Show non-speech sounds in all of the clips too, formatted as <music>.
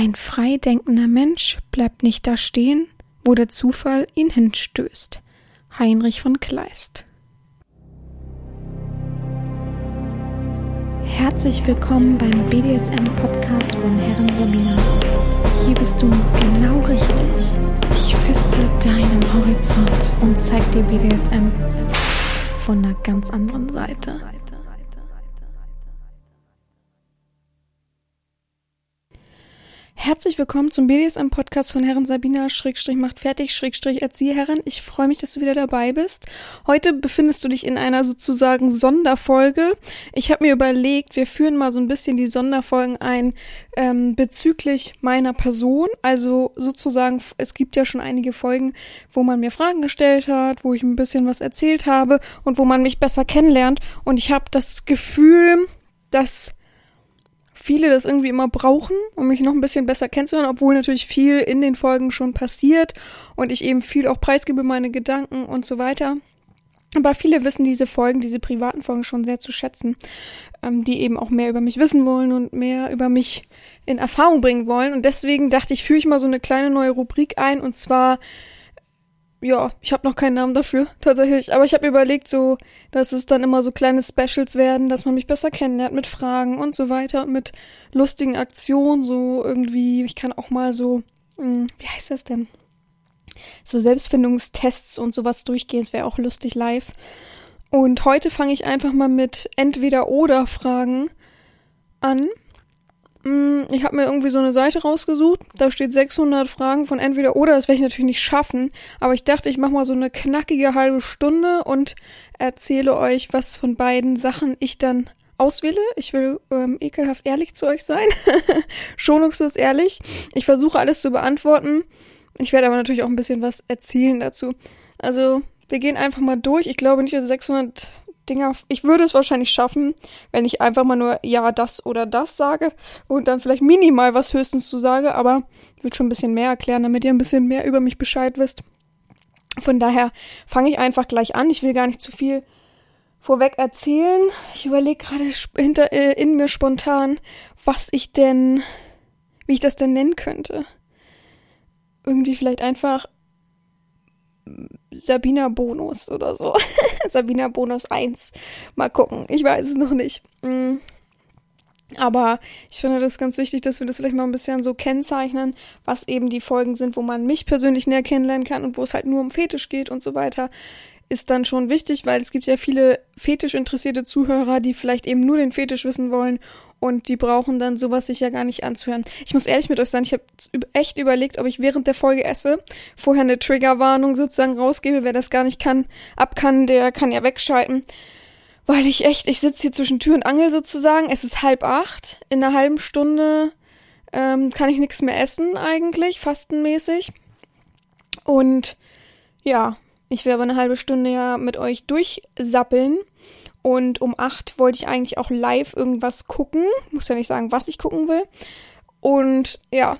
Ein frei denkender Mensch bleibt nicht da stehen, wo der Zufall ihn hinstößt. Heinrich von Kleist. Herzlich willkommen beim BDSM-Podcast von Herren Sabina. Hier bist du genau richtig. Ich feste deinen Horizont und zeig dir BDSM von einer ganz anderen Seite. Herzlich willkommen zum BDSM-Podcast von Herren Sabina, Schrägstrich macht fertig, Schrägstrich Erzieherin. Ich freue mich, dass du wieder dabei bist. Heute befindest du dich in einer sozusagen Sonderfolge. Ich habe mir überlegt, wir führen mal so ein bisschen die Sonderfolgen ein ähm, bezüglich meiner Person. Also sozusagen, es gibt ja schon einige Folgen, wo man mir Fragen gestellt hat, wo ich ein bisschen was erzählt habe und wo man mich besser kennenlernt. Und ich habe das Gefühl, dass viele das irgendwie immer brauchen, um mich noch ein bisschen besser kennenzulernen, obwohl natürlich viel in den Folgen schon passiert und ich eben viel auch preisgebe, meine Gedanken und so weiter. Aber viele wissen diese Folgen, diese privaten Folgen schon sehr zu schätzen, ähm, die eben auch mehr über mich wissen wollen und mehr über mich in Erfahrung bringen wollen. Und deswegen dachte ich, führe ich mal so eine kleine neue Rubrik ein und zwar ja, ich habe noch keinen Namen dafür, tatsächlich. Aber ich habe überlegt, so, dass es dann immer so kleine Specials werden, dass man mich besser kennenlernt mit Fragen und so weiter und mit lustigen Aktionen, so irgendwie, ich kann auch mal so, mh, hm, wie heißt das denn? So Selbstfindungstests und sowas durchgehen, es wäre auch lustig live. Und heute fange ich einfach mal mit Entweder-Oder-Fragen an. Mm, ich habe mir irgendwie so eine Seite rausgesucht. Da steht 600 Fragen von entweder oder. Das werde ich natürlich nicht schaffen. Aber ich dachte, ich mache mal so eine knackige halbe Stunde und erzähle euch, was von beiden Sachen ich dann auswähle. Ich will ähm, ekelhaft ehrlich zu euch sein. <laughs> Schonungslos ehrlich. Ich versuche alles zu beantworten. Ich werde aber natürlich auch ein bisschen was erzählen dazu. Also, wir gehen einfach mal durch. Ich glaube nicht, dass 600 Dinger. Ich würde es wahrscheinlich schaffen, wenn ich einfach mal nur ja, das oder das sage und dann vielleicht minimal was höchstens zu sage, aber ich will schon ein bisschen mehr erklären, damit ihr ein bisschen mehr über mich Bescheid wisst. Von daher fange ich einfach gleich an. Ich will gar nicht zu viel vorweg erzählen. Ich überlege gerade hinter äh, in mir spontan, was ich denn, wie ich das denn nennen könnte. Irgendwie vielleicht einfach Sabina Bonus oder so. <laughs> Sabina Bonus 1. Mal gucken. Ich weiß es noch nicht. Mm. Aber ich finde das ganz wichtig, dass wir das vielleicht mal ein bisschen so kennzeichnen, was eben die Folgen sind, wo man mich persönlich näher kennenlernen kann und wo es halt nur um Fetisch geht und so weiter ist dann schon wichtig, weil es gibt ja viele fetisch interessierte Zuhörer, die vielleicht eben nur den Fetisch wissen wollen und die brauchen dann sowas sich ja gar nicht anzuhören. Ich muss ehrlich mit euch sein, ich habe echt überlegt, ob ich während der Folge esse, vorher eine Triggerwarnung sozusagen rausgebe. Wer das gar nicht kann, ab kann, der kann ja wegschalten. Weil ich echt, ich sitze hier zwischen Tür und Angel sozusagen. Es ist halb acht. In einer halben Stunde ähm, kann ich nichts mehr essen eigentlich, fastenmäßig. Und ja, ich will aber eine halbe Stunde ja mit euch durchsappeln. Und um acht wollte ich eigentlich auch live irgendwas gucken. Muss ja nicht sagen, was ich gucken will. Und ja,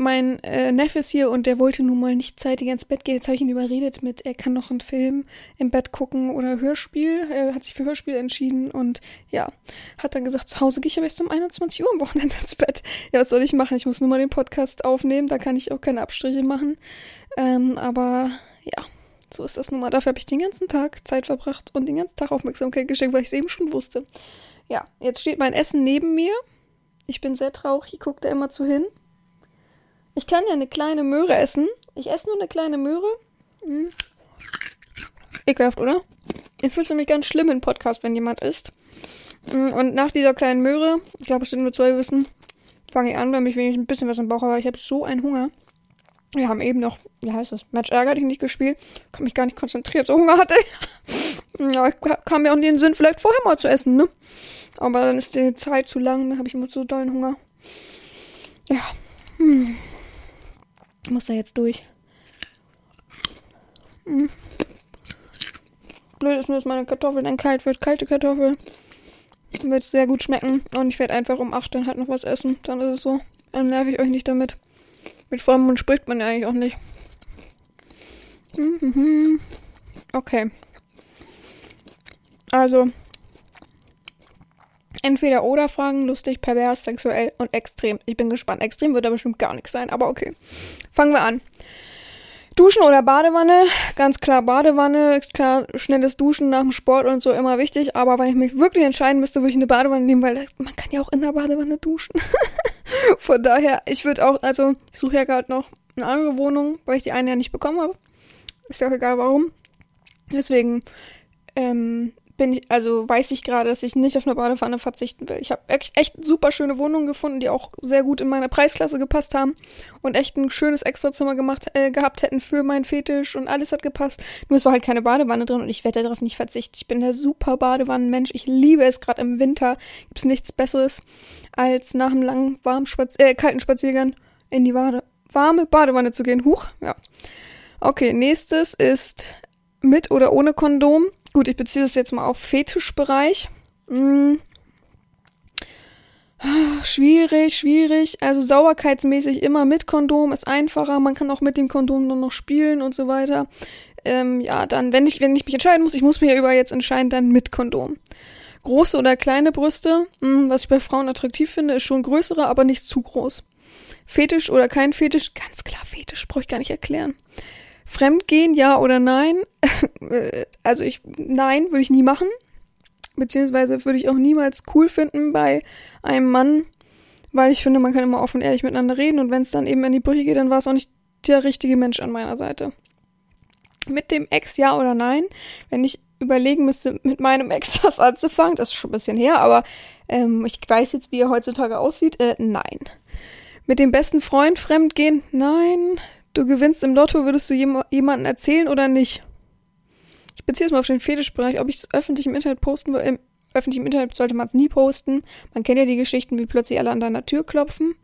mein äh, Neffe ist hier und der wollte nun mal nicht zeitig ins Bett gehen. Jetzt habe ich ihn überredet mit, er kann noch einen Film im Bett gucken oder Hörspiel. Er hat sich für Hörspiel entschieden und ja, hat dann gesagt, zu Hause gehe ich aber erst um 21 Uhr am Wochenende ins Bett. Ja, was soll ich machen? Ich muss nur mal den Podcast aufnehmen, da kann ich auch keine Abstriche machen. Ähm, aber ja, so ist das nun mal. Dafür habe ich den ganzen Tag Zeit verbracht und den ganzen Tag Aufmerksamkeit geschenkt, weil ich es eben schon wusste. Ja, jetzt steht mein Essen neben mir. Ich bin sehr traurig, ich gucke da immer zu hin. Ich kann ja eine kleine Möhre essen. Ich esse nur eine kleine Möhre. Hm. Ekelhaft, oder? Ich finde es nämlich ganz schlimm im Podcast, wenn jemand isst. Hm, und nach dieser kleinen Möhre, ich glaube, bestimmt nur zwei wissen, fange ich an, weil mich wenigstens ein bisschen was im Bauch habe. Ich habe so einen Hunger. Wir haben eben noch, wie heißt das, Match ärgerlich nicht gespielt. Kann mich gar nicht konzentriert, so Hunger hatte. <laughs> ja, kam mir auch in den Sinn, vielleicht vorher mal zu essen, ne? Aber dann ist die Zeit zu lang, dann habe ich immer so dollen Hunger. Ja. Hm. Muss da jetzt durch. Hm. Blöd ist nur, dass meine Kartoffel dann kalt wird. Kalte Kartoffel. Wird sehr gut schmecken. Und ich werde einfach um 8 dann halt noch was essen. Dann ist es so. Dann nerv ich euch nicht damit. Mit vollem Mund spricht man ja eigentlich auch nicht. Okay. Also, Entweder oder Fragen, lustig, pervers, sexuell und extrem. Ich bin gespannt. Extrem wird da bestimmt gar nichts sein, aber okay. Fangen wir an. Duschen oder Badewanne? Ganz klar Badewanne. Klar, schnelles Duschen nach dem Sport und so immer wichtig. Aber wenn ich mich wirklich entscheiden müsste, würde ich eine Badewanne nehmen, weil man kann ja auch in der Badewanne duschen. <laughs> Von daher, ich würde auch, also ich suche ja gerade noch eine andere Wohnung, weil ich die eine ja nicht bekommen habe. Ist ja auch egal warum. Deswegen ähm, bin ich, also weiß ich gerade, dass ich nicht auf eine Badewanne verzichten will. Ich habe echt, echt super schöne Wohnungen gefunden, die auch sehr gut in meine Preisklasse gepasst haben und echt ein schönes Extrazimmer gemacht, äh, gehabt hätten für meinen Fetisch und alles hat gepasst. Nur es war halt keine Badewanne drin und ich werde darauf nicht verzichten. Ich bin der super Badewannenmensch. Ich liebe es gerade im Winter. Gibt es nichts Besseres als nach einem langen, warmen Spaz äh, kalten Spaziergang in die Bade warme Badewanne zu gehen. Huch, ja. Okay, nächstes ist mit oder ohne Kondom. Gut, ich beziehe das jetzt mal auf Fetischbereich. Hm. Schwierig, schwierig. Also sauberkeitsmäßig immer mit Kondom ist einfacher. Man kann auch mit dem Kondom dann noch spielen und so weiter. Ähm, ja, dann, wenn ich, wenn ich mich entscheiden muss, ich muss mir ja über jetzt entscheiden, dann mit Kondom. Große oder kleine Brüste, mh, hm, was ich bei Frauen attraktiv finde, ist schon größere, aber nicht zu groß. Fetisch oder kein Fetisch, ganz klar Fetisch, brauche ich gar nicht erklären. Fremdgehen, ja oder nein? <laughs> also ich, nein, würde ich nie machen. Beziehungsweise würde ich auch niemals cool finden bei einem Mann, weil ich finde, man kann immer offen und ehrlich miteinander reden und wenn es dann eben in die Brüche geht, dann war es auch nicht der richtige Mensch an meiner Seite. Mit dem Ex ja oder nein? Wenn ich überlegen müsste, mit meinem Ex <laughs> was anzufangen, das ist schon ein bisschen her, aber ähm, ich weiß jetzt, wie er heutzutage aussieht, äh, nein. Mit dem besten Freund fremdgehen? Nein du gewinnst im Lotto, würdest du jem jemanden erzählen oder nicht? Ich beziehe es mal auf den Fetischbereich, ob ich es öffentlich im Internet posten will. Im öffentlichen Internet sollte man es nie posten. Man kennt ja die Geschichten, wie plötzlich alle an deiner Tür klopfen.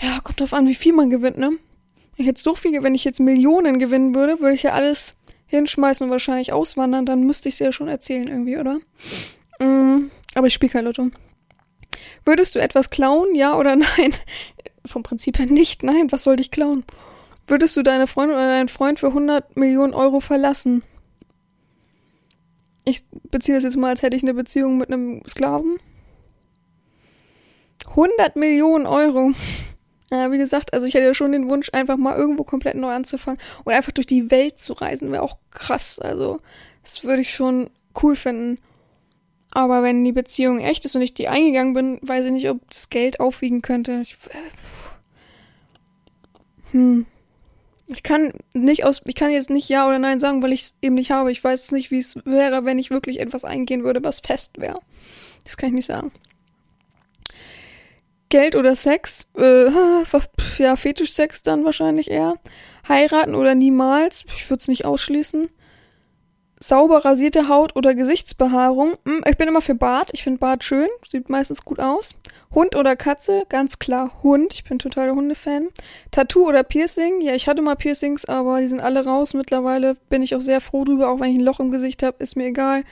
Ja, kommt drauf an, wie viel man gewinnt, ne? Wenn ich jetzt so viel, wenn ich jetzt Millionen gewinnen würde, würde ich ja alles hinschmeißen und wahrscheinlich auswandern, dann müsste ich es ja schon erzählen irgendwie, oder? Mm, aber ich spiele kein Lotto. Würdest du etwas klauen, ja oder <laughs> nein? Vom Prinzip her nicht. Nein, was soll dich klauen? Würdest du deine Freundin oder deinen Freund für 100 Millionen Euro verlassen? Ich beziehe das jetzt mal, als hätte ich eine Beziehung mit einem Sklaven. 100 Millionen Euro. Ja, wie gesagt, also ich hätte ja schon den Wunsch, einfach mal irgendwo komplett neu anzufangen und einfach durch die Welt zu reisen, wäre auch krass. Also, das würde ich schon cool finden. Aber wenn die Beziehung echt ist und ich die eingegangen bin, weiß ich nicht, ob das Geld aufwiegen könnte. Ich, hm. Ich kann nicht aus, ich kann jetzt nicht ja oder nein sagen, weil ich es eben nicht habe. Ich weiß nicht, wie es wäre, wenn ich wirklich etwas eingehen würde, was fest wäre. Das kann ich nicht sagen. Geld oder Sex? Äh, <laughs> ja, Fetischsex dann wahrscheinlich eher. Heiraten oder niemals? Ich würde es nicht ausschließen sauber rasierte Haut oder Gesichtsbehaarung. Hm, ich bin immer für Bart. Ich finde Bart schön. Sieht meistens gut aus. Hund oder Katze? Ganz klar Hund. Ich bin totaler Hundefan. Tattoo oder Piercing? Ja, ich hatte mal Piercings, aber die sind alle raus. Mittlerweile bin ich auch sehr froh drüber, auch wenn ich ein Loch im Gesicht habe. Ist mir egal.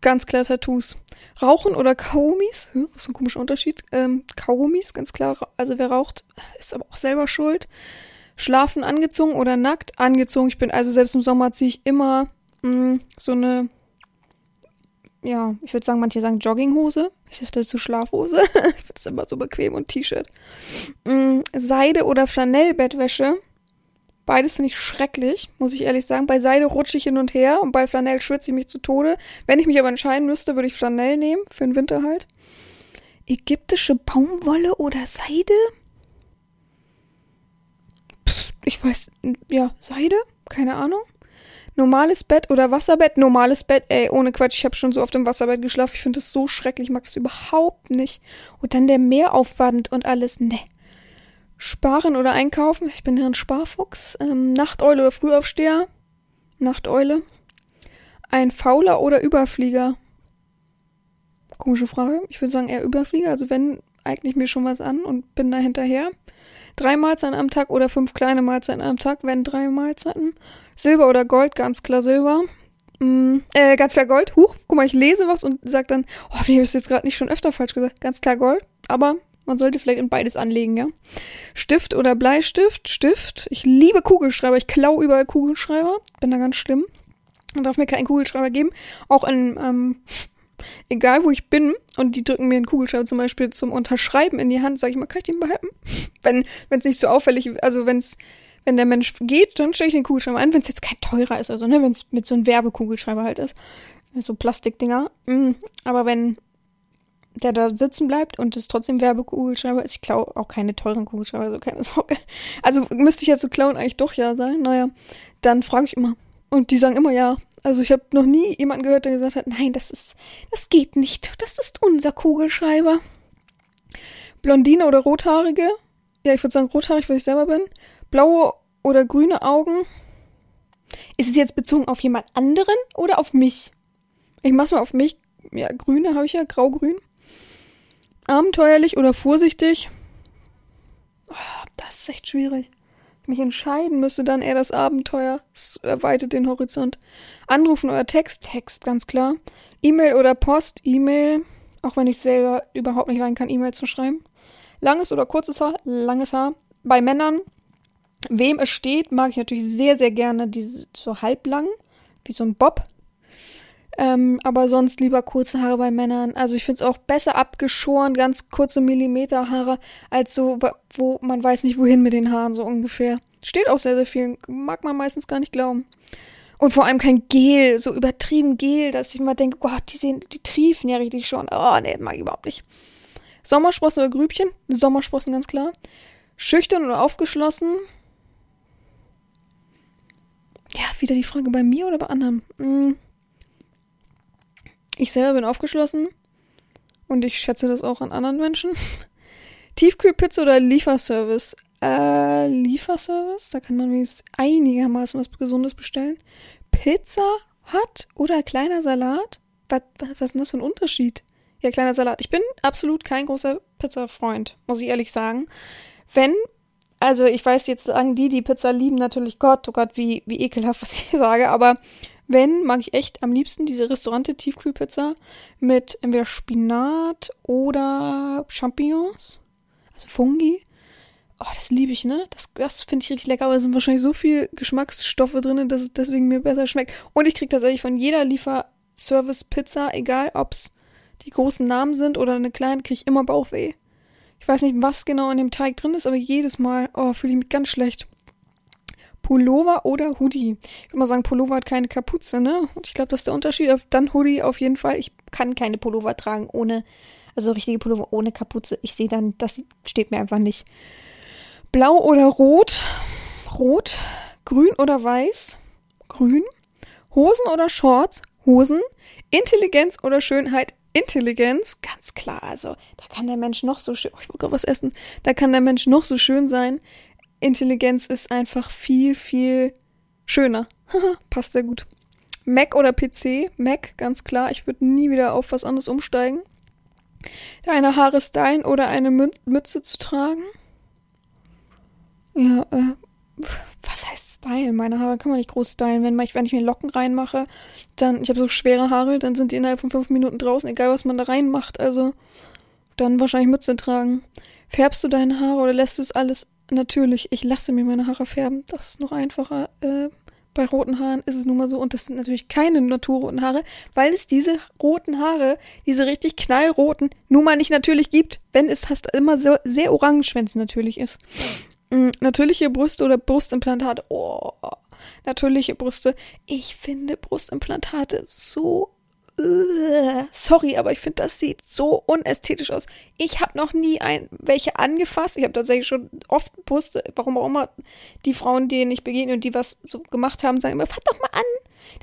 Ganz klar Tattoos. Rauchen oder Kaugummis? Was ist ein komischer Unterschied. Ähm, Kaugummis, ganz klar. Also wer raucht, ist aber auch selber schuld. Schlafen angezogen oder nackt? Angezogen. Ich bin also selbst im Sommer ziehe ich immer mh, mm, so eine, ja, ich würde sagen, manche sagen Jogginghose. Ich dachte dazu Schlafhose. <laughs> ich finde es immer so bequem und T-Shirt. Mm, Seide oder Flanellbettwäsche. Beides finde ich schrecklich, muss ich ehrlich sagen. Bei Seide rutsche ich hin und her und bei Flanell schwitze ich mich zu Tode. Wenn ich mich aber entscheiden müsste, würde ich Flanell nehmen, für den Winter halt. Ägyptische Baumwolle oder Seide? Pff, ich weiß, ja, Seide? Keine Ahnung. Normales Bett oder Wasserbett? Normales Bett, ey, ohne Quatsch. Ich habe schon so oft im Wasserbett geschlafen. Ich finde das so schrecklich. Ich mag das überhaupt nicht. Und dann der Mehraufwand und alles. Ne. Sparen oder einkaufen? Ich bin ja ein Sparfuchs. Ähm, Nachteule oder Frühaufsteher? Nachteule. Ein Fauler oder Überflieger? Komische Frage. Ich würde sagen eher Überflieger. Also wenn, eigne ich mir schon was an und bin da hinterher. Drei Mahlzeiten am Tag oder fünf kleine Mahlzeiten am Tag, wenn drei Mahlzeiten. Silber oder Gold, ganz klar Silber. Mm, äh, ganz klar Gold. Huch, guck mal, ich lese was und sag dann, oh, wie habe ich es jetzt gerade nicht schon öfter falsch gesagt? Ganz klar Gold. Aber man sollte vielleicht in beides anlegen, ja. Stift oder Bleistift? Stift. Ich liebe Kugelschreiber. Ich klau überall Kugelschreiber. Bin da ganz schlimm. Man darf mir keinen Kugelschreiber geben. Auch in, ähm, egal wo ich bin und die drücken mir einen Kugelschreiber zum Beispiel zum Unterschreiben in die Hand, sage ich mal, kann ich den behalten? <laughs> Wenn es nicht so auffällig, also wenn es wenn der Mensch geht, dann stelle ich den Kugelschreiber ein, wenn es jetzt kein teurer ist, also ne, wenn es mit so einem Werbekugelschreiber halt ist, so Plastikdinger. Mm, aber wenn der da sitzen bleibt und es trotzdem Werbekugelschreiber ist, ich klaue auch keine teuren Kugelschreiber, also keine Sorge. Also müsste ich ja zu klauen eigentlich doch ja sein. Naja, dann frage ich immer. Und die sagen immer ja. Also ich habe noch nie jemanden gehört, der gesagt hat, nein, das ist, das geht nicht. Das ist unser Kugelschreiber. Blondine oder Rothaarige? Ja, ich würde sagen rothaarig, weil ich selber bin. Blaue oder grüne Augen? Ist es jetzt bezogen auf jemand anderen oder auf mich? Ich mach's mal auf mich. Ja, grüne habe ich ja, grau-grün. Abenteuerlich oder vorsichtig? Oh, das ist echt schwierig mich entscheiden müsste, dann eher das Abenteuer. Es erweitert den Horizont. Anrufen oder Text? Text, ganz klar. E-Mail oder Post? E-Mail. Auch wenn ich selber überhaupt nicht rein kann, E-Mail zu schreiben. Langes oder kurzes Haar? Langes Haar. Bei Männern, wem es steht, mag ich natürlich sehr, sehr gerne diese so halblang, wie so ein Bob. Ähm, aber sonst lieber kurze Haare bei Männern. Also ich finde es auch besser abgeschoren, ganz kurze Millimeterhaare, als so, wo man weiß nicht wohin mit den Haaren, so ungefähr. Steht auch sehr, sehr viel. Mag man meistens gar nicht glauben. Und vor allem kein Gel, so übertrieben Gel, dass ich immer denke, Gott, die sehen, die triefen ja richtig schon. Oh, nee, mag ich überhaupt nicht. Sommersprossen oder Grübchen? Sommersprossen, ganz klar. Schüchtern oder aufgeschlossen? Ja, wieder die Frage bei mir oder bei anderen? Hm. Ich selber bin aufgeschlossen und ich schätze das auch an anderen Menschen. <laughs> Tiefkühlpizza oder Lieferservice? Äh, Lieferservice? Da kann man wenigstens einigermaßen was Gesundes bestellen. Pizza hat oder kleiner Salat? Was, was, was ist denn das für ein Unterschied? Ja, kleiner Salat. Ich bin absolut kein großer Pizza-Freund, muss ich ehrlich sagen. Wenn, also ich weiß jetzt sagen die, die Pizza lieben, natürlich Gott, oh Gott, wie, wie ekelhaft, <laughs> was ich hier sage, aber wenn, mag ich echt am liebsten diese Restaurante-Tiefkühlpizza mit entweder Spinat oder Champignons. Also Fungi. Oh, das liebe ich, ne? Das, das finde ich richtig lecker, aber es sind wahrscheinlich so viel Geschmacksstoffe drin, dass es deswegen mir besser schmeckt. Und ich kriege tatsächlich von jeder Lieferservice-Pizza, egal ob es die großen Namen sind oder eine kleine, kriege ich immer Bauchweh. Ich weiß nicht, was genau in dem Teig drin ist, aber jedes Mal, oh, fühle ich mich ganz schlecht. Pullover oder Hoodie. Ich würde mal sagen, Pullover hat keine Kapuze, ne? Und ich glaube, das ist der Unterschied. Dann Hoodie auf jeden Fall. Ich kann keine Pullover tragen ohne, also richtige Pullover ohne Kapuze. Ich sehe dann, das steht mir einfach nicht. Blau oder Rot? Rot. Grün oder Weiß? Grün. Hosen oder Shorts? Hosen. Intelligenz oder Schönheit? Intelligenz, ganz klar. Also, da kann der Mensch noch so schön, oh, ich wollte gerade was essen, da kann der Mensch noch so schön sein. Intelligenz ist einfach viel, viel schöner. <laughs> Passt sehr gut. Mac oder PC? Mac, ganz klar. Ich würde nie wieder auf was anderes umsteigen. Deine Haare stylen oder eine Mü Mütze zu tragen? Ja, äh, was heißt stylen? Meine Haare kann man nicht groß stylen. Wenn, ich, wenn ich mir Locken reinmache, dann, ich habe so schwere Haare, dann sind die innerhalb von fünf Minuten draußen, egal was man da reinmacht. Also, dann wahrscheinlich Mütze tragen. Färbst du deine Haare oder lässt du es alles natürlich, ich lasse mir meine Haare färben. Das ist noch einfacher. Äh, bei roten Haaren ist es nun mal so. Und das sind natürlich keine naturroten Haare, weil es diese roten Haare, diese richtig knallroten, nun mal nicht natürlich gibt, wenn es fast immer so, sehr orange, wenn es natürlich ist. Mhm, natürliche Brüste oder Brustimplantate. Oh, natürliche Brüste. Ich finde Brustimplantate so sorry, aber ich finde, das sieht so unästhetisch aus. Ich habe noch nie ein, welche angefasst. Ich habe tatsächlich schon oft Brüste, warum auch immer, die Frauen, denen ich begegne und die was so gemacht haben, sagen immer, fass doch mal an.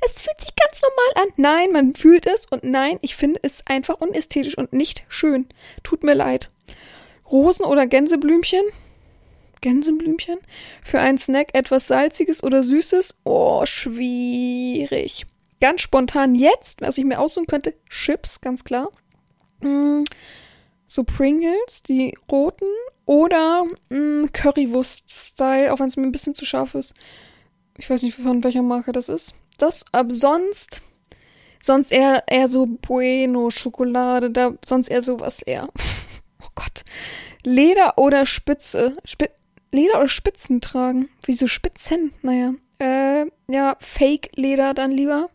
Das fühlt sich ganz normal an. Nein, man fühlt es und nein, ich finde es einfach unästhetisch und nicht schön. Tut mir leid. Rosen oder Gänseblümchen? Gänseblümchen? Für einen Snack etwas Salziges oder Süßes? Oh, schwierig ganz spontan jetzt, was ich mir aussuchen könnte, Chips, ganz klar. Mm, so Pringles, die roten. Oder mm, Currywurst-Style, auch wenn es mir ein bisschen zu scharf ist. Ich weiß nicht, von welcher Marke das ist. Das, aber sonst, sonst eher, eher so Bueno-Schokolade, da, sonst eher sowas eher. <laughs> oh Gott. Leder oder Spitze? Spi Leder oder Spitzen tragen? Wieso Spitzen? Naja. Äh, ja, Fake-Leder dann lieber.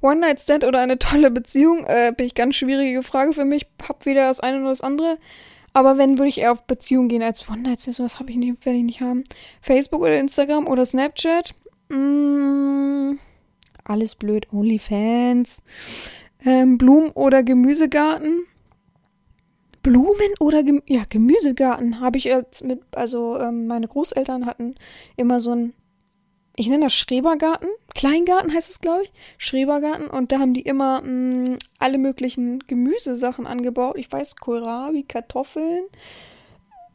One-Night-Stand oder eine <laughs> tolle Beziehung, äh, bin ich ganz schwierige Frage für mich. Hab weder das eine noch das andere. Aber wenn, würde ich eher auf Beziehung gehen als One-Night-Stand. Sowas habe ich nicht, werde ich nicht haben. Facebook oder Instagram oder Snapchat. Mm, alles blöd. OnlyFans. Ähm, Blumen- oder Gemüsegarten. Blumen oder Gem ja, Gemüsegarten habe ich jetzt mit, also ähm, meine Großeltern hatten immer so ein ich nenne das Schrebergarten. Kleingarten heißt es, glaube ich. Schrebergarten. Und da haben die immer mh, mm, alle möglichen Gemüsesachen angebaut. Ich weiß, Kohlrabi, Kartoffeln.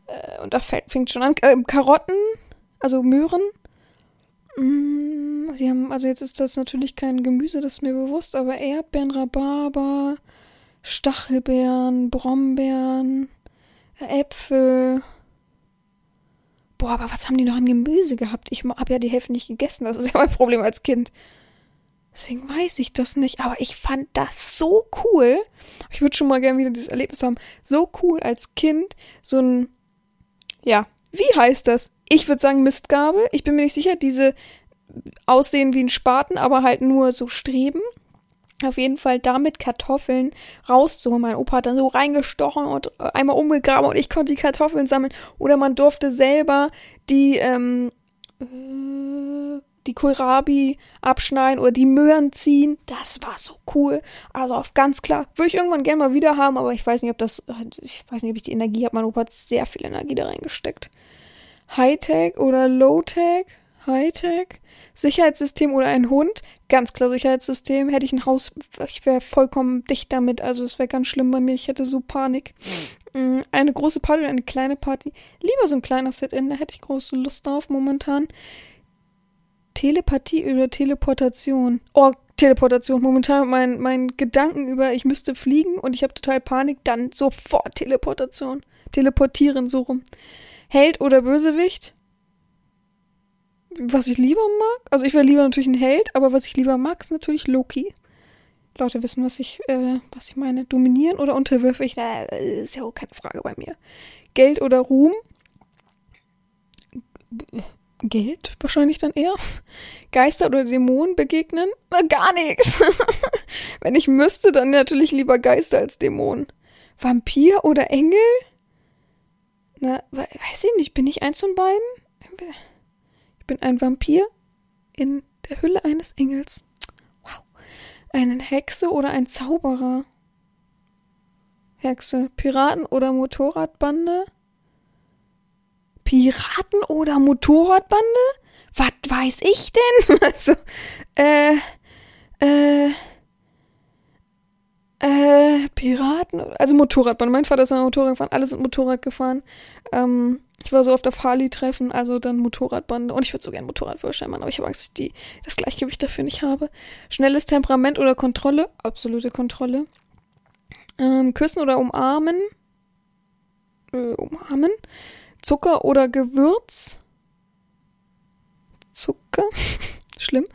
Äh, und da fängt schon an. Äh, Karotten, also Möhren. Mm, die haben, also jetzt ist das natürlich kein Gemüse, das ist mir bewusst, aber Erdbeeren, Rhabarber, Stachelbeeren, Brombeeren, Äpfel. Boah, aber was haben die noch an Gemüse gehabt? Ich habe ja die Hälfte nicht gegessen. Das ist ja mein Problem als Kind. Deswegen weiß ich das nicht. Aber ich fand das so cool. Ich würde schon mal gerne wieder dieses Erlebnis haben. So cool als Kind. So ein, ja, wie heißt das? Ich würde sagen Mistgabel. Ich bin mir nicht sicher. Diese aussehen wie ein Spaten, aber halt nur so Streben auf jeden Fall damit Kartoffeln rauszuholen. Mein Opa hat dann so reingestochen und äh, einmal umgegraben und ich konnte die Kartoffeln sammeln. Oder man durfte selber die, ähm, äh, die Kohlrabi abschneiden oder die Möhren ziehen. Das war so cool. Also auf ganz klar. Würde ich irgendwann gerne mal wieder haben, aber ich weiß nicht, ob das, ich weiß nicht, ob ich die Energie habe. Mein Opa hat sehr viel Energie da reingesteckt. Hightech oder Lowtech? Hightech? Sicherheitssystem oder ein Hund? Ganz klar Sicherheitssystem. Hätte ich ein Haus, ich wäre vollkommen dicht damit. Also es wäre ganz schlimm bei mir. Ich hätte so Panik. Mm, eine große Party oder eine kleine Party. Lieber so ein kleiner Sit-In, da hätte ich große Lust drauf momentan. Telepathie oder Teleportation. Oh, Teleportation. Momentan mein, mein Gedanken über, ich müsste fliegen und ich habe total Panik, dann sofort Teleportation. Teleportieren so rum. Held oder Bösewicht? Was ich lieber mag, also ich wäre lieber natürlich ein Held, aber was ich lieber mag, ist natürlich Loki. Leute wissen, was ich, äh, was ich meine. Dominieren oder unterwürfig? Äh, ist ja auch keine Frage bei mir. Geld oder Ruhm? Geld wahrscheinlich dann eher. Geister oder Dämonen begegnen? Äh, gar nichts. <laughs> Wenn ich müsste, dann natürlich lieber Geister als Dämonen. Vampir oder Engel? Na, weiß ich nicht, bin ich eins von beiden? Ich bin ein Vampir in der Hülle eines Engels. Wow. Eine Hexe oder ein Zauberer? Hexe. Piraten oder Motorradbande? Piraten oder Motorradbande? Was weiß ich denn? <laughs> Also, äh, äh, äh, Piraten, also Motorradbande. Mein Vater ist ein Motorrad gefahren, alle sind Motorrad gefahren. Ähm, ich war so oft auf Harley-Treffen, also dann Motorradbande. Und ich würde so gerne Motorradführerschein machen, aber ich habe Angst, dass ich die, das Gleichgewicht dafür nicht habe. Schnelles Temperament oder Kontrolle? Absolute Kontrolle. Ähm, küssen oder umarmen? Äh, umarmen. Zucker oder Gewürz? Zucker? <laughs> Schlimm.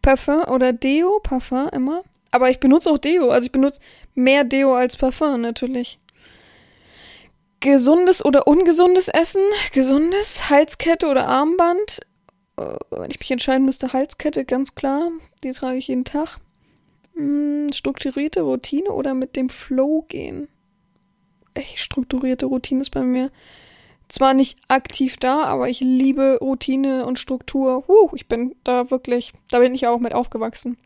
Parfum oder Deo? Parfum immer. Aber ich benutze auch Deo. Also ich benutze mehr Deo als Parfum natürlich. Gesundes oder ungesundes Essen? Gesundes? Halskette oder Armband? Äh, wenn ich mich entscheiden müsste, Halskette, ganz klar. Die trage ich jeden Tag. Hm, strukturierte Routine oder mit dem Flow gehen? Echt, strukturierte Routine ist bei mir zwar nicht aktiv da, aber ich liebe Routine und Struktur. Uh, ich bin da wirklich, da bin ich auch mit aufgewachsen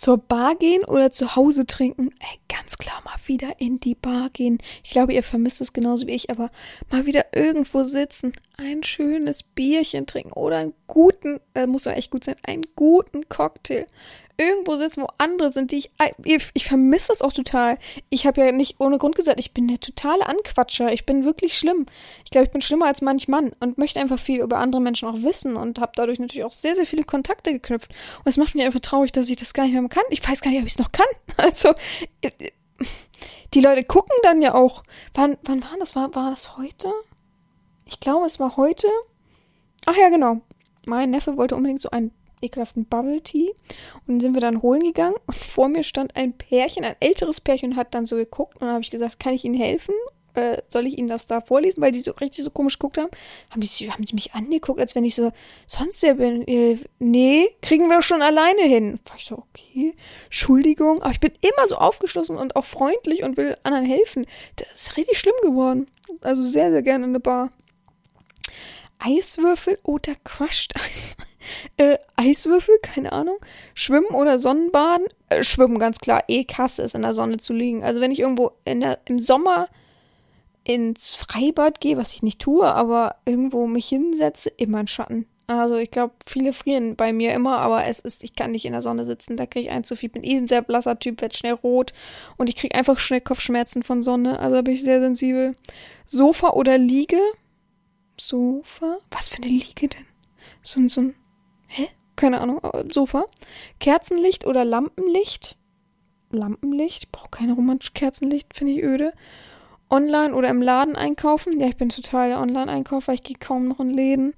zur Bar gehen oder zu Hause trinken? Ey, ganz klar mal wieder in die Bar gehen. Ich glaube, ihr vermisst es genauso wie ich, aber mal wieder irgendwo sitzen, ein schönes Bierchen trinken oder einen guten, äh, muss ja echt gut sein, einen guten Cocktail irgendwo sitzen, wo andere sind, die ich. Ich, ich vermisse das auch total. Ich habe ja nicht ohne Grund gesagt, ich bin der totale Anquatscher. Ich bin wirklich schlimm. Ich glaube, ich bin schlimmer als manch Mann und möchte einfach viel über andere Menschen auch wissen und habe dadurch natürlich auch sehr, sehr viele Kontakte geknüpft. Und es macht mich einfach traurig, dass ich das gar nicht mehr kann. Ich weiß gar nicht, ob ich es noch kann. <laughs> Also. Die Leute gucken dann ja auch. Wann, wann war das? War, war das heute? Ich glaube, es war heute. Ach ja, genau. Mein Neffe wollte unbedingt so einen ekelhaften Bubble Tea. Und dann sind wir dann holen gegangen <laughs> und vor mir stand ein Pärchen, ein älteres Pärchen, hat dann so geguckt und dann habe ich gesagt, kann ich Ihnen helfen? Äh, soll ich Ihnen das da vorlesen, weil die so richtig so komisch geguckt haben? Haben die, haben die mich angeguckt, als wenn ich so sonst wer bin? Äh, nee, kriegen wir schon alleine hin. War ich so, okay, Entschuldigung, aber ich bin immer so aufgeschlossen und auch freundlich und will anderen helfen. Das ist richtig schlimm geworden. Also sehr, sehr gerne in eine Bar. Eiswürfel oder Crushed Eis? <laughs> äh, Eiswürfel, keine Ahnung. Schwimmen oder Sonnenbaden? Äh, schwimmen, ganz klar. Eh Kasse ist in der Sonne zu liegen. Also wenn ich irgendwo der, im Sommer ins Freibad gehe, was ich nicht tue, aber irgendwo mich hinsetze, immer in Schatten. Also ich glaube, viele frieren bei mir immer, aber es ist, ich kann nicht in der Sonne sitzen, da kriege ich ein zu viel. Bin eh ein sehr blasser Typ, werde schnell rot und ich kriege einfach schnell Kopfschmerzen von Sonne. Also da bin ich sehr sensibel. Sofa oder Liege? Sofa? Was für eine Liege denn? So, so ein. Hä? Keine Ahnung. Sofa. Kerzenlicht oder Lampenlicht? Lampenlicht? Brauche keine romantische Kerzenlicht, finde ich öde. Online oder im Laden einkaufen? Ja, ich bin total der Online-Einkäufer. Ich gehe kaum noch in Läden.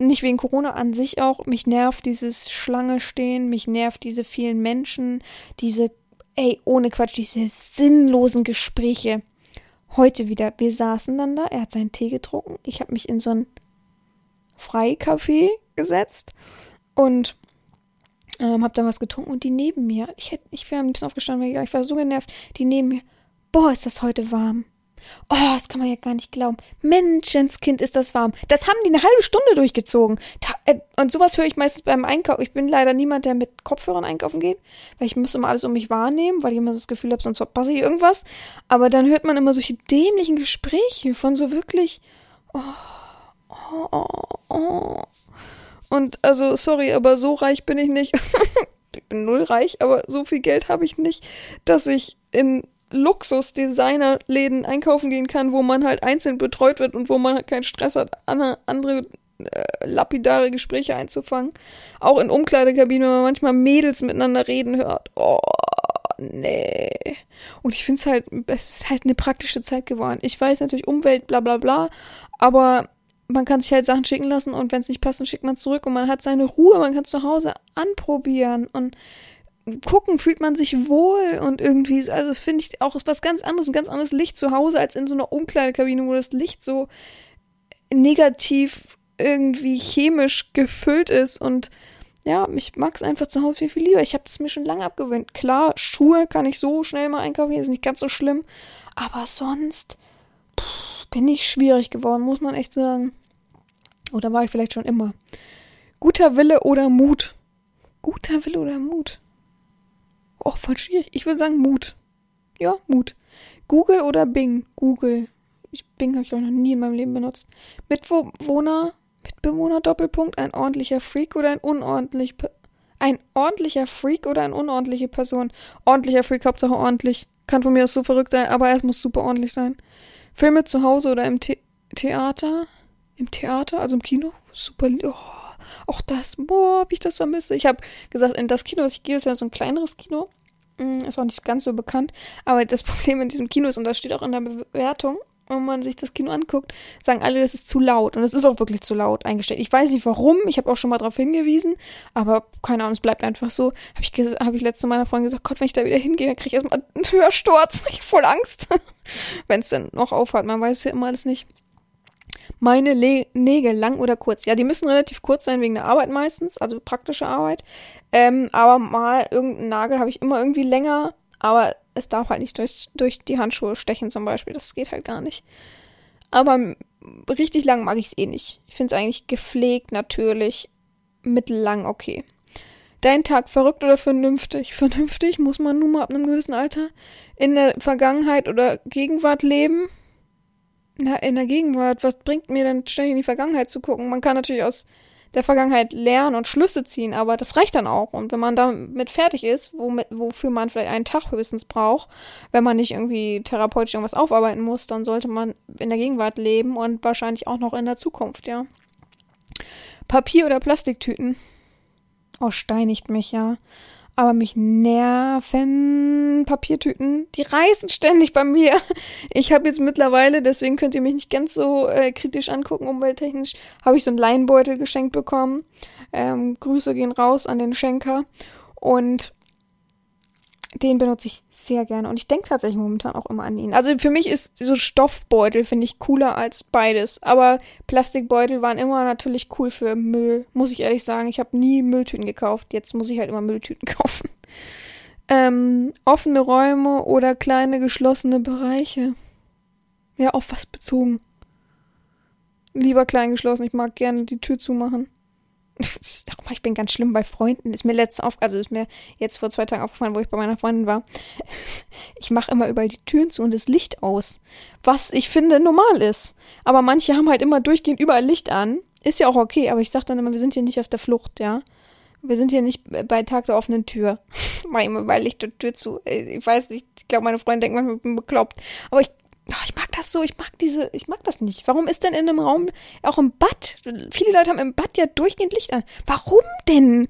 Nicht wegen Corona an sich auch. Mich nervt dieses Schlange stehen. Mich nervt diese vielen Menschen. Diese, ey, ohne Quatsch, diese sinnlosen Gespräche heute wieder, wir saßen dann da, er hat seinen Tee getrunken, ich habe mich in so ein Freicafé gesetzt und ähm, habe dann was getrunken und die neben mir, ich hätte, ich wäre ein bisschen aufgestanden, ich war so genervt, die neben mir, boah, ist das heute warm. Oh, das kann man ja gar nicht glauben. Menschenskind ist das warm. Das haben die eine halbe Stunde durchgezogen. Ta äh, und sowas höre ich meistens beim Einkaufen. Ich bin leider niemand, der mit Kopfhörern einkaufen geht, weil ich muss immer alles um mich wahrnehmen, weil ich immer das Gefühl habe, sonst verpasse ich irgendwas. Aber dann hört man immer solche dämlichen Gespräche von so wirklich. Oh, oh, oh, oh. Und also, sorry, aber so reich bin ich nicht. <laughs> ich bin null reich, aber so viel Geld habe ich nicht, dass ich in Luxus-Designer-Läden einkaufen gehen kann, wo man halt einzeln betreut wird und wo man halt keinen Stress hat, andere äh, lapidare Gespräche einzufangen. Auch in Umkleidekabinen, wenn man manchmal Mädels miteinander reden hört. Oh, nee. Und ich finde es halt, es ist halt eine praktische Zeit geworden. Ich weiß natürlich Umwelt, bla bla bla, aber man kann sich halt Sachen schicken lassen und wenn es nicht passt, dann schickt man zurück und man hat seine Ruhe, man kann es zu Hause anprobieren und gucken, fühlt man sich wohl und irgendwie, also das finde ich auch ist was ganz anderes, ein ganz anderes Licht zu Hause als in so einer Umkleidekabine, wo das Licht so negativ irgendwie chemisch gefüllt ist und ja, ich mag es einfach zu Hause viel, viel lieber. Ich habe das mir schon lange abgewöhnt. Klar, Schuhe kann ich so schnell mal einkaufen, ist nicht ganz so schlimm, aber sonst pff, bin ich schwierig geworden, muss man echt sagen. Oder war ich vielleicht schon immer. Guter Wille oder Mut? Guter Wille oder Mut? Oh, voll schwierig. Ich würde sagen Mut. Ja, Mut. Google oder Bing? Google. Ich, Bing habe ich auch noch nie in meinem Leben benutzt. Mitbewohner, Mitbewohner Doppelpunkt, ein ordentlicher Freak oder ein unordentlich ein ordentlicher Freak oder eine unordentliche Person? Ordentlicher Freak, Hauptsache ordentlich. Kann von mir aus so verrückt sein, aber es muss super ordentlich sein. Filme zu Hause oder im The Theater? Im Theater, also im Kino? Super. Oh, auch das, boah, wie ich das vermisse. Ich habe gesagt, in das Kino, was ich gehe, ist ja so ein kleineres Kino. Mm, ist auch nicht ganz so bekannt. Aber das <laughs> Problem in diesem Kino ist, und das steht auch in der Bewertung, wenn man sich das Kino anguckt, sagen alle, das ist zu laut. Und es ist auch wirklich zu laut eingestellt. Ich weiß nicht warum, ich habe auch schon mal darauf hingewiesen, aber keine Ahnung, es bleibt einfach so. Habe ich, hab ich letzte meiner Freundin gesagt, Gott, wenn ich da wieder hingehe, dann kriege ich erstmal einen Hörsturz. <laughs> Ich voll Angst. <laughs> wenn es denn noch aufhört, man weiß ja immer alles nicht meine Le Nägel lang oder kurz? Ja, die müssen relativ kurz sein wegen der Arbeit meistens, also praktische Arbeit. Ähm, aber mal irgendeinen Nagel habe ich immer irgendwie länger, aber es darf halt nicht durch, durch die Handschuhe stechen zum Beispiel. Das geht halt gar nicht. Aber richtig lang mag ich es eh nicht. Ich finde es eigentlich gepflegt, natürlich, mittellang okay. Dein Tag verrückt oder vernünftig? Vernünftig muss man nun mal ab einem gewissen Alter in der Vergangenheit oder Gegenwart leben na, in der Gegenwart, was bringt mir denn ständig in die Vergangenheit zu gucken? Man kann natürlich aus der Vergangenheit lernen und Schlüsse ziehen, aber das reicht dann auch. Und wenn man damit fertig ist, womit, wofür man vielleicht einen Tag höchstens braucht, wenn man nicht irgendwie therapeutisch irgendwas aufarbeiten muss, dann sollte man in der Gegenwart leben und wahrscheinlich auch noch in der Zukunft, ja. Papier- oder Plastiktüten? Oh, steinigt mich, ja. Aber mich nerven Papiertüten. Die reißen ständig bei mir. Ich habe jetzt mittlerweile, deswegen könnt ihr mich nicht ganz so äh, kritisch angucken, umwelttechnisch, habe ich so einen Leinbeutel geschenkt bekommen. Ähm, Grüße gehen raus an den Schenker. Und Den benutze ich sehr gerne und ich denke tatsächlich momentan auch immer an ihn. Also für mich ist so Stoffbeutel, finde ich, cooler als beides. Aber Plastikbeutel waren immer natürlich cool für Müll, muss ich ehrlich sagen. Ich habe nie Mülltüten gekauft. Jetzt muss ich halt immer Mülltüten <laughs> kaufen. Ähm, offene Räume oder kleine geschlossene Bereiche. Ja, auf was bezogen? Lieber klein geschlossen, ich mag gerne die Tür zumachen. <laughs> ich bin ganz schlimm bei Freunden. Ist mir letztens auf, also ist mir jetzt vor zwei Tagen aufgefallen, wo ich bei meiner Freundin war. <laughs> Ich mache immer überall die Türen zu und das Licht aus. Was ich finde normal ist. Aber manche haben halt immer durchgehend überall Licht an. Ist ja auch okay, aber ich sag dann immer, wir sind hier nicht auf der Flucht, ja. Wir sind hier nicht bei Tag der offenen Tür. <laughs> Mach immer überall Licht und Tür zu. Ich weiß nicht, ich glaube, meine Freundin denkt manchmal, ich bin bekloppt. Aber ich Oh, ich mag das so, ich mag diese, ich mag das nicht. Warum ist denn in einem Raum, auch im Bad, viele Leute haben im Bad ja durchgehend Licht an. Warum denn?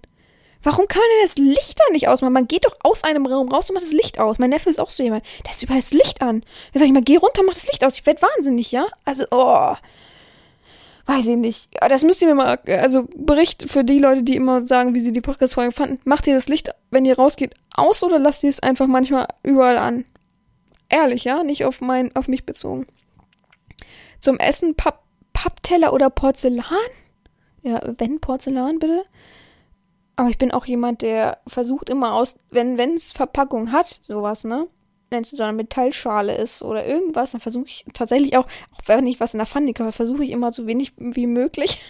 Warum kann man denn das Licht da nicht ausmachen? Man geht doch aus einem Raum raus und macht das Licht aus. Mein Neffe ist auch so jemand. Der ist überall das Licht an. Da sag ich mal, geh runter, mach das Licht aus. Ich werd wahnsinnig, ja? Also, oh. Weiß ich nicht. Das müsst ihr mir mal, also Bericht für die Leute, die immer sagen, wie sie die Podcast-Folge fanden. Macht ihr das Licht, wenn ihr rausgeht, aus oder lasst ihr es einfach manchmal überall an? Ehrlich, ja, nicht auf mein, auf mich bezogen. Zum Essen Papp, Pappteller oder Porzellan? Ja, wenn Porzellan, bitte. Aber ich bin auch jemand, der versucht immer aus, wenn es Verpackung hat, sowas, ne? Wenn es so eine Metallschale ist oder irgendwas, dann versuche ich tatsächlich auch, auch wenn ich was in der Pfanne kaufe, versuche ich immer so wenig wie möglich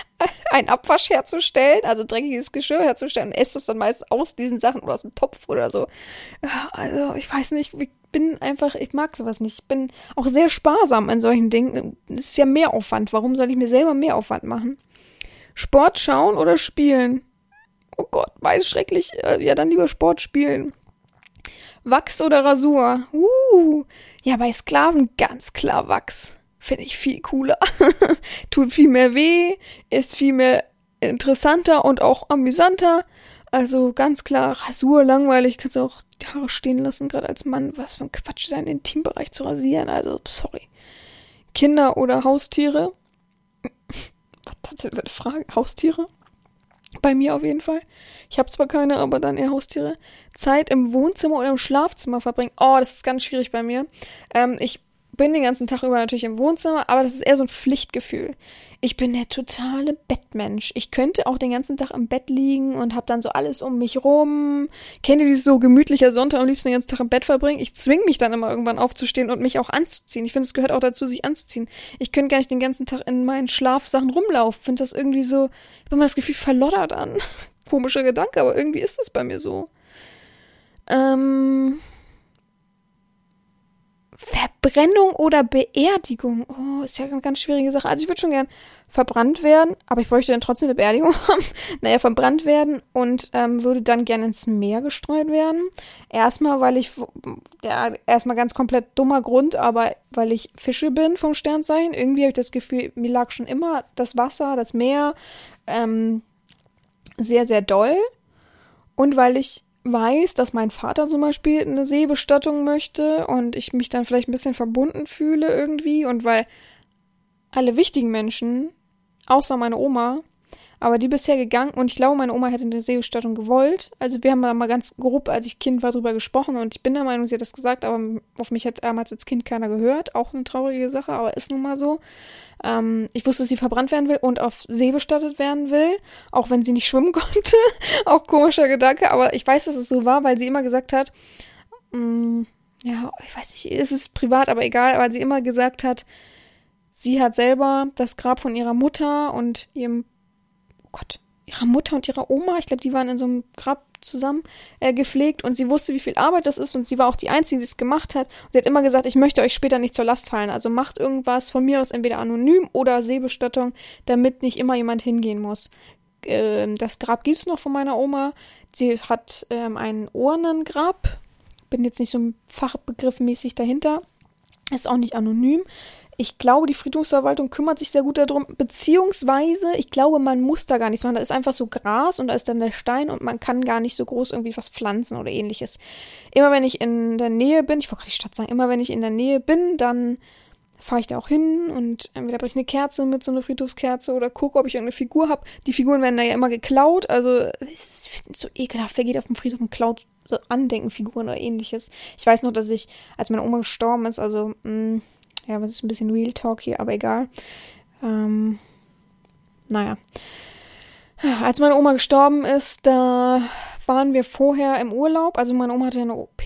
<laughs> einen Abwasch herzustellen, also dreckiges Geschirr herzustellen und esse das dann meist aus diesen Sachen oder aus dem Topf oder so. Also ich weiß nicht, ich bin einfach, ich mag sowas nicht. Ich bin auch sehr sparsam an solchen Dingen. Das ist ja Mehraufwand. Warum soll ich mir selber Mehraufwand machen? Sport schauen oder spielen? Oh Gott, beides schrecklich. Äh, ja, dann lieber Sport spielen. Wachs oder Rasur? Uh, ja, bei Sklaven ganz klar Wachs. Finde ich viel cooler. <laughs> Tut viel mehr weh, ist viel mehr interessanter und auch amüsanter. Also ganz klar, Rasur langweilig, kannst du auch die Haare stehen lassen, gerade als Mann. Was für ein Quatsch, seinen Intimbereich zu rasieren. Also, sorry. Kinder oder Haustiere? <laughs> Was ist das für eine Frage? Haustiere? Bei mir auf jeden Fall. Ich habe zwar keine, aber dann eher Haustiere. Zeit im Wohnzimmer oder im Schlafzimmer verbringen. Oh, das ist ganz schwierig bei mir. Ähm, ich bin den ganzen Tag über natürlich im Wohnzimmer, aber das ist eher so ein Pflichtgefühl. Ich bin der totale Bettmensch. Ich könnte auch den ganzen Tag im Bett liegen und habe dann so alles um mich rum. Kennt ihr dieses so gemütlicher Sonntag am liebsten den ganzen Tag im Bett verbringen? Ich zwing mich dann immer irgendwann aufzustehen und mich auch anzuziehen. Ich finde, es gehört auch dazu, sich anzuziehen. Ich könnte gar nicht den ganzen Tag in meinen Schlafsachen rumlaufen. Finde das irgendwie so, ich habe immer das Gefühl, verloddert an. <laughs> Komischer Gedanke, aber irgendwie ist es bei mir so. Ähm, Verbrennung oder Beerdigung. Oh, ist ja eine ganz schwierige Sache. Also ich würde schon gern verbrannt werden, aber ich bräuchte dann trotzdem eine Beerdigung haben. <laughs> naja, verbrannt werden und ähm, würde dann gerne ins Meer gestreut werden. Erstmal, weil ich, ja, erstmal ganz komplett dummer Grund, aber weil ich Fische bin vom Sternzeichen. Irgendwie habe ich das Gefühl, mir lag schon immer das Wasser, das Meer ähm, sehr, sehr doll. Und weil ich weiß, dass mein Vater zum Beispiel eine Seebestattung möchte und ich mich dann vielleicht ein bisschen verbunden fühle irgendwie und weil alle wichtigen Menschen, außer meine Oma, aber die bisher gegangen und ich glaube, meine Oma hätte eine Seebestattung gewollt. Also wir haben da mal ganz grob, als ich Kind war, drüber gesprochen und ich bin der Meinung, sie hat das gesagt, aber auf mich hat damals als Kind keiner gehört. Auch eine traurige Sache, aber ist nun mal so. Ähm, ich wusste, dass sie verbrannt werden will und auf See bestattet werden will, auch wenn sie nicht schwimmen <laughs> konnte. auch komischer Gedanke, aber ich weiß, dass es so war, weil sie immer gesagt hat, mh, mm, ja, ich weiß nicht, es ist privat, aber egal, weil sie immer gesagt hat, sie hat selber das Grab von ihrer Mutter und ihrem Gott, ihrer Mutter und ihrer Oma, ich glaube, die waren in so einem Grab zusammen äh, gepflegt und sie wusste, wie viel Arbeit das ist und sie war auch die Einzige, die es gemacht hat. Und sie hat immer gesagt, ich möchte euch später nicht zur Last fallen. Also macht irgendwas von mir aus entweder anonym oder Seebestattung, damit nicht immer jemand hingehen muss. Ähm, das Grab gibt es noch von meiner Oma. Sie hat ähm, ein Urnengrab. Bin jetzt nicht so fachbegriffmäßig dahinter. Ist auch nicht anonym. Ich glaube, die Friedhofsverwaltung kümmert sich sehr gut darum, beziehungsweise ich glaube, man muss da gar nichts machen. Da ist einfach so Gras und da ist dann der Stein und man kann gar nicht so groß irgendwie was pflanzen oder ähnliches. Immer wenn ich in der Nähe bin, ich wollte gerade die Stadt sagen, immer wenn ich in der Nähe bin, dann fahre ich da auch hin und entweder bringe ich eine Kerze mit, so eine Friedhofskerze oder gucke, ob ich irgendeine Figur habe. Die Figuren werden da ja immer geklaut, also es ist so ekelhaft, wer geht auf dem Friedhof und klaut so Andenkenfiguren oder ähnliches. Ich weiß noch, dass ich, als meine Oma gestorben ist, also, mh, ja, das ist ein bisschen Real Talk hier, aber egal. Ähm, naja. Als meine Oma gestorben ist, da waren wir vorher im Urlaub. Also meine Oma hatte eine OP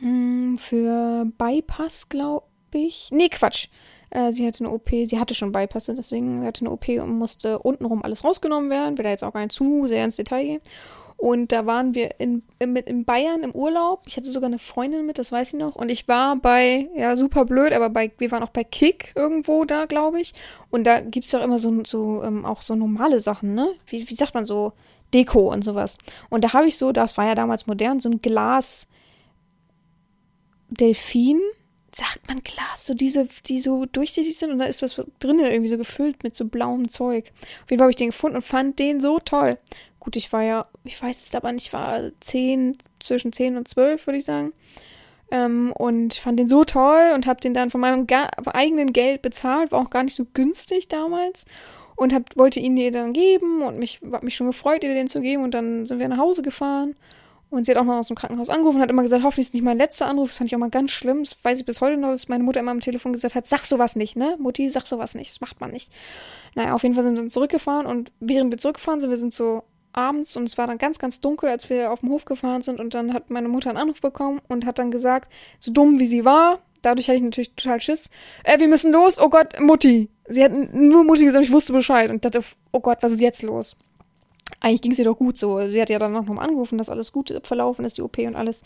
hm, für Bypass, glaube ich. Nee, Quatsch. Äh, sie hatte eine OP, sie hatte schon Bypass, deswegen hatte eine OP und musste untenrum alles rausgenommen werden. Will da jetzt auch gar nicht zu sehr ins Detail gehen. Und da waren wir in, in, in Bayern im Urlaub. Ich hatte sogar eine Freundin mit, das weiß ich noch. Und ich war bei, ja, super blöd, aber bei, wir waren auch bei Kick irgendwo da, glaube ich. Und da gibt es doch immer so, so ähm, auch so normale Sachen, ne? Wie, wie sagt man so? Deko und sowas. Und da habe ich so, das war ja damals modern, so ein Glas Delfin. Sagt man Glas, so diese, die so durchsichtig sind und da ist was drinnen irgendwie so gefüllt mit so blauem Zeug. Auf jeden Fall habe ich den gefunden und fand den so toll. Gut, ich war ja, ich weiß es aber nicht, ich war zehn, zwischen zehn und zwölf, würde ich sagen. Ähm, und fand den so toll und habe den dann von meinem eigenen Geld bezahlt, war auch gar nicht so günstig damals. Und hab, wollte ihn ihr dann geben und mich habe mich schon gefreut, ihr den zu geben. Und dann sind wir nach Hause gefahren. Und sie hat auch noch aus dem Krankenhaus angerufen und hat immer gesagt, hoffentlich ist nicht mein letzter Anruf. Das fand ich auch mal ganz schlimm. Das weiß ich bis heute noch, dass meine Mutter immer am Telefon gesagt hat, sag sowas nicht, ne? Mutti, sag sowas nicht. Das macht man nicht. Naja, auf jeden Fall sind wir zurückgefahren und während wir zurückgefahren sind, wir sind so abends und es war dann ganz, ganz dunkel, als wir auf dem Hof gefahren sind und dann hat meine Mutter einen Anruf bekommen und hat dann gesagt, so dumm wie sie war, dadurch hatte ich natürlich total Schiss, äh, wir müssen los, oh Gott, Mutti. Sie hat nur Mutti gesagt, ich wusste Bescheid und dachte, oh Gott, was ist jetzt los? Eigentlich ging es ihr doch gut so. Sie hat ja dann noch mal angerufen, dass alles gut verlaufen ist, die OP und alles.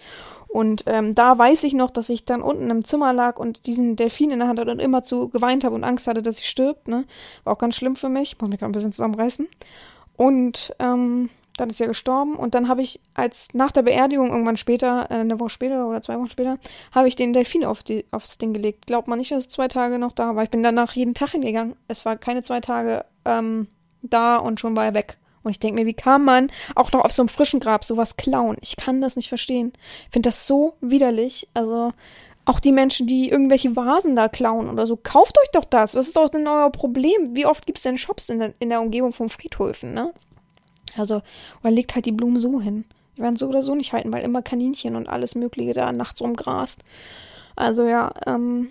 Und ähm, da weiß ich noch, dass ich dann unten im Zimmer lag und diesen Delfin in der Hand hatte und immer zu geweint habe und Angst hatte, dass sie stirbt. Ne? War auch ganz schlimm für mich. Ich muss mich gerade ein bisschen zusammenreißen. Und ähm, dann ist er gestorben und dann habe ich als nach der Beerdigung irgendwann später, äh, eine Woche später oder zwei Wochen später, habe ich den Delfin auf die, aufs Ding gelegt. Glaubt man nicht, dass es zwei Tage noch da war. Ich bin danach jeden Tag hingegangen. Es war keine zwei Tage ähm, da und schon war er weg. Und ich denke mir, wie kann man auch noch auf so einem frischen Grab sowas klauen? Ich kann das nicht verstehen. Ich finde das so widerlich. Also auch die Menschen, die irgendwelche Vasen da klauen oder so, kauft euch doch das. Was ist doch denn euer Problem? Wie oft gibt es denn Shops in der, in der Umgebung von Friedhöfen, ne? Also, oder legt halt die Blumen so hin. Die werden so oder so nicht halten, weil immer Kaninchen und alles Mögliche da nachts rumgrast. Also ja, ähm,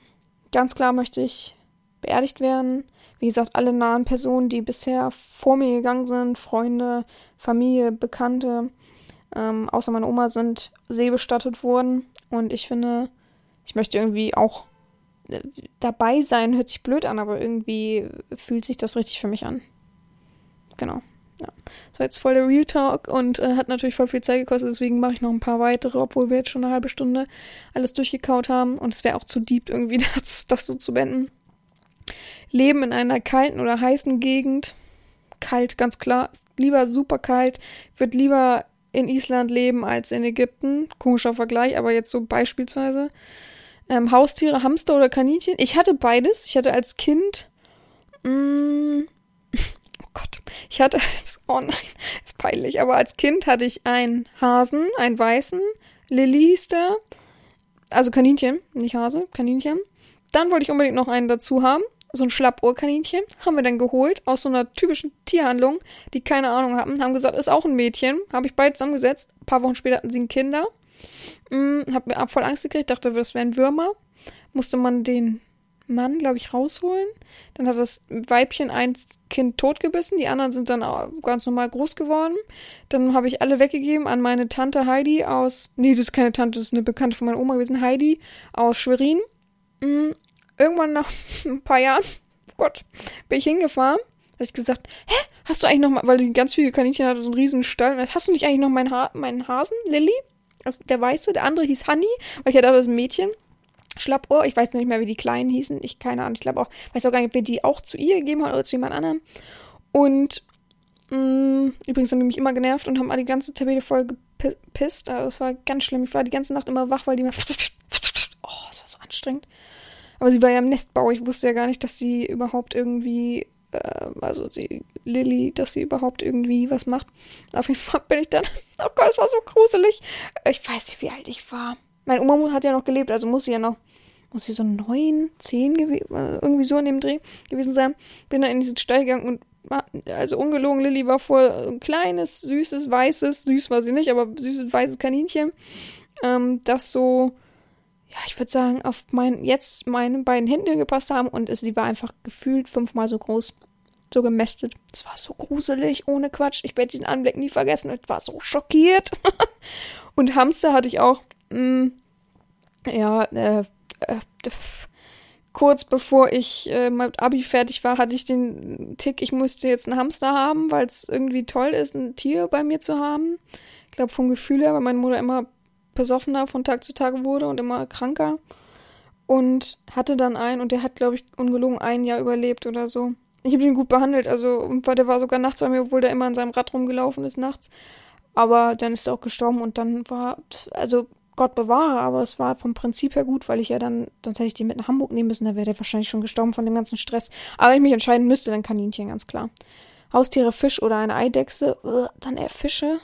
ganz klar möchte ich beerdigt werden. Wie gesagt, alle nahen Personen, die bisher vor mir gegangen sind, Freunde, Familie, Bekannte, ähm, außer meine Oma, sind seebestattet worden. Und ich finde, ich möchte irgendwie auch äh, dabei sein, hört sich blöd an, aber irgendwie fühlt sich das richtig für mich an. Genau. Ja. War jetzt voll der Real Talk und äh, hat natürlich voll viel Zeit gekostet, deswegen mache ich noch ein paar weitere, obwohl wir jetzt schon eine halbe Stunde alles durchgekaut haben und es wäre auch zu deep irgendwie <laughs> das, das so zu beenden. Leben in einer kalten oder heißen Gegend. Kalt, ganz klar. Lieber super kalt. Würde lieber in Island leben als in Ägypten. Komischer Vergleich, aber jetzt so beispielsweise. Ähm, Haustiere, Hamster oder Kaninchen? Ich hatte beides. Ich hatte als Kind. Mm, <laughs> oh Gott. Ich hatte als. Oh nein, <laughs> ist peinlich. Aber als Kind hatte ich einen Hasen, einen weißen. Lilly hieß der. Also Kaninchen, nicht Hase, Kaninchen. Dann wollte ich unbedingt noch einen dazu haben. So ein Schlappohrkaninchen. Haben wir dann geholt aus so einer typischen Tierhandlung, die keine Ahnung hatten. Haben gesagt, ist auch ein Mädchen. Habe ich beide zusammengesetzt. Ein paar Wochen später hatten sie ein Kinder. Mm, hab mir voll Angst gekriegt, dachte, das wären Würmer. Musste man den Mann, glaube ich, rausholen. Dann hat das Weibchen ein Kind totgebissen, die anderen sind dann ganz normal groß geworden. Dann habe ich alle weggegeben an meine Tante Heidi aus. Nee, das ist keine Tante, das ist eine Bekannte von meiner Oma gewesen, Heidi aus Schwerin. Mm, irgendwann nach <laughs> ein paar Jahren, oh Gott, bin ich hingefahren. Habe ich gesagt, hä, hast du eigentlich noch mal, weil die ganz viele Kaninchen hatte, so einen riesen Stall. Hast du nicht eigentlich noch meinen, ha meinen Hasen, Lilly? Also der weiße, der andere hieß Honey, weil ich hatte das Mädchen. Schlappohr, ich weiß nicht mehr, wie die Kleinen hießen. Ich keine Ahnung. Ich glaube auch, weiß auch gar nicht, ob wir die auch zu ihr gegeben haben oder zu jemand anderem. Und mh, mm, übrigens haben die mich immer genervt und haben die ganze Tabelle voll gepisst. Also das war ganz schlimm. Ich war die ganze Nacht immer wach, weil die immer. <laughs> Oh, das war so anstrengend. Aber sie war ja im Nestbau. Ich wusste ja gar nicht, dass sie überhaupt irgendwie also die Lilly, dass sie überhaupt irgendwie was macht. Auf jeden Fall bin ich dann, <laughs> oh Gott, es war so gruselig. Ich weiß nicht, wie alt ich war. Meine Oma hat ja noch gelebt, also muss sie ja noch, muss sie so neun, zehn gewesen, irgendwie so in dem Dreh gewesen sein. Bin dann in diesen Stall gegangen und also ungelogen, Lilly war vor ein kleines, süßes, weißes, süß war sie nicht, aber süßes, weißes Kaninchen, ähm, das so, ja, ich würde sagen, auf mein, jetzt meine beiden Hände gepasst haben und es, sie war einfach gefühlt fünfmal so groß, so gemästet. Es war so gruselig, ohne Quatsch. Ich werde diesen Anblick nie vergessen. Ich war so schockiert. <laughs> und Hamster hatte ich auch, mh, mm, ja, äh, äh, kurz bevor ich äh, mit Abi fertig war, hatte ich den Tick, ich musste jetzt einen Hamster haben, weil es irgendwie toll ist, ein Tier bei mir zu haben. Ich glaube vom Gefühl her, weil meine Mutter immer besoffener von Tag zu Tag wurde und immer kranker. Und hatte dann einen und der hat, glaube ich, ungelogen ein Jahr überlebt oder so. Ich habe ihn gut behandelt, also der war sogar nachts bei mir, obwohl der immer an seinem Rad rumgelaufen ist nachts. Aber dann ist er auch gestorben und dann war, also Gott bewahre, aber es war vom Prinzip her gut, weil ich ja dann, sonst hätte ich den mit nach Hamburg nehmen müssen, da wäre der wahrscheinlich schon gestorben von dem ganzen Stress. Aber wenn ich mich entscheiden müsste, dann Kaninchen, ganz klar. Haustiere, Fisch oder eine Eidechse, dann eher Fische.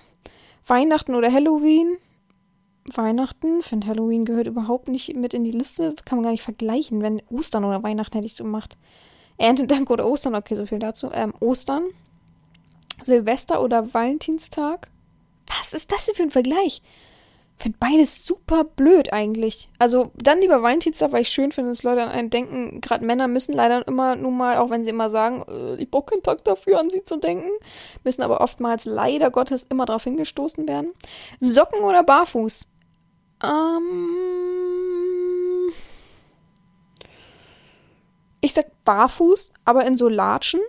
Weihnachten oder Halloween. Weihnachten, finde Halloween gehört überhaupt nicht mit in die Liste, kann man gar nicht vergleichen, wenn Ostern oder Weihnachten hätte ich so gemacht. Erntedank oder Ostern, okay, so viel dazu. Ähm, Ostern. Silvester oder Valentinstag. Was ist das denn für ein Vergleich? finde beides super blöd eigentlich. Also dann lieber Valentinstag, weil ich schön finde, dass Leute an einen denken. Gerade Männer müssen leider immer nun mal, auch wenn sie immer sagen, äh, ich brauche keinen Tag dafür, an sie zu denken, müssen aber oftmals leider Gottes immer darauf hingestoßen werden. Socken oder Barfuß? Ähm, ich sag Barfuß, aber in so Latschen.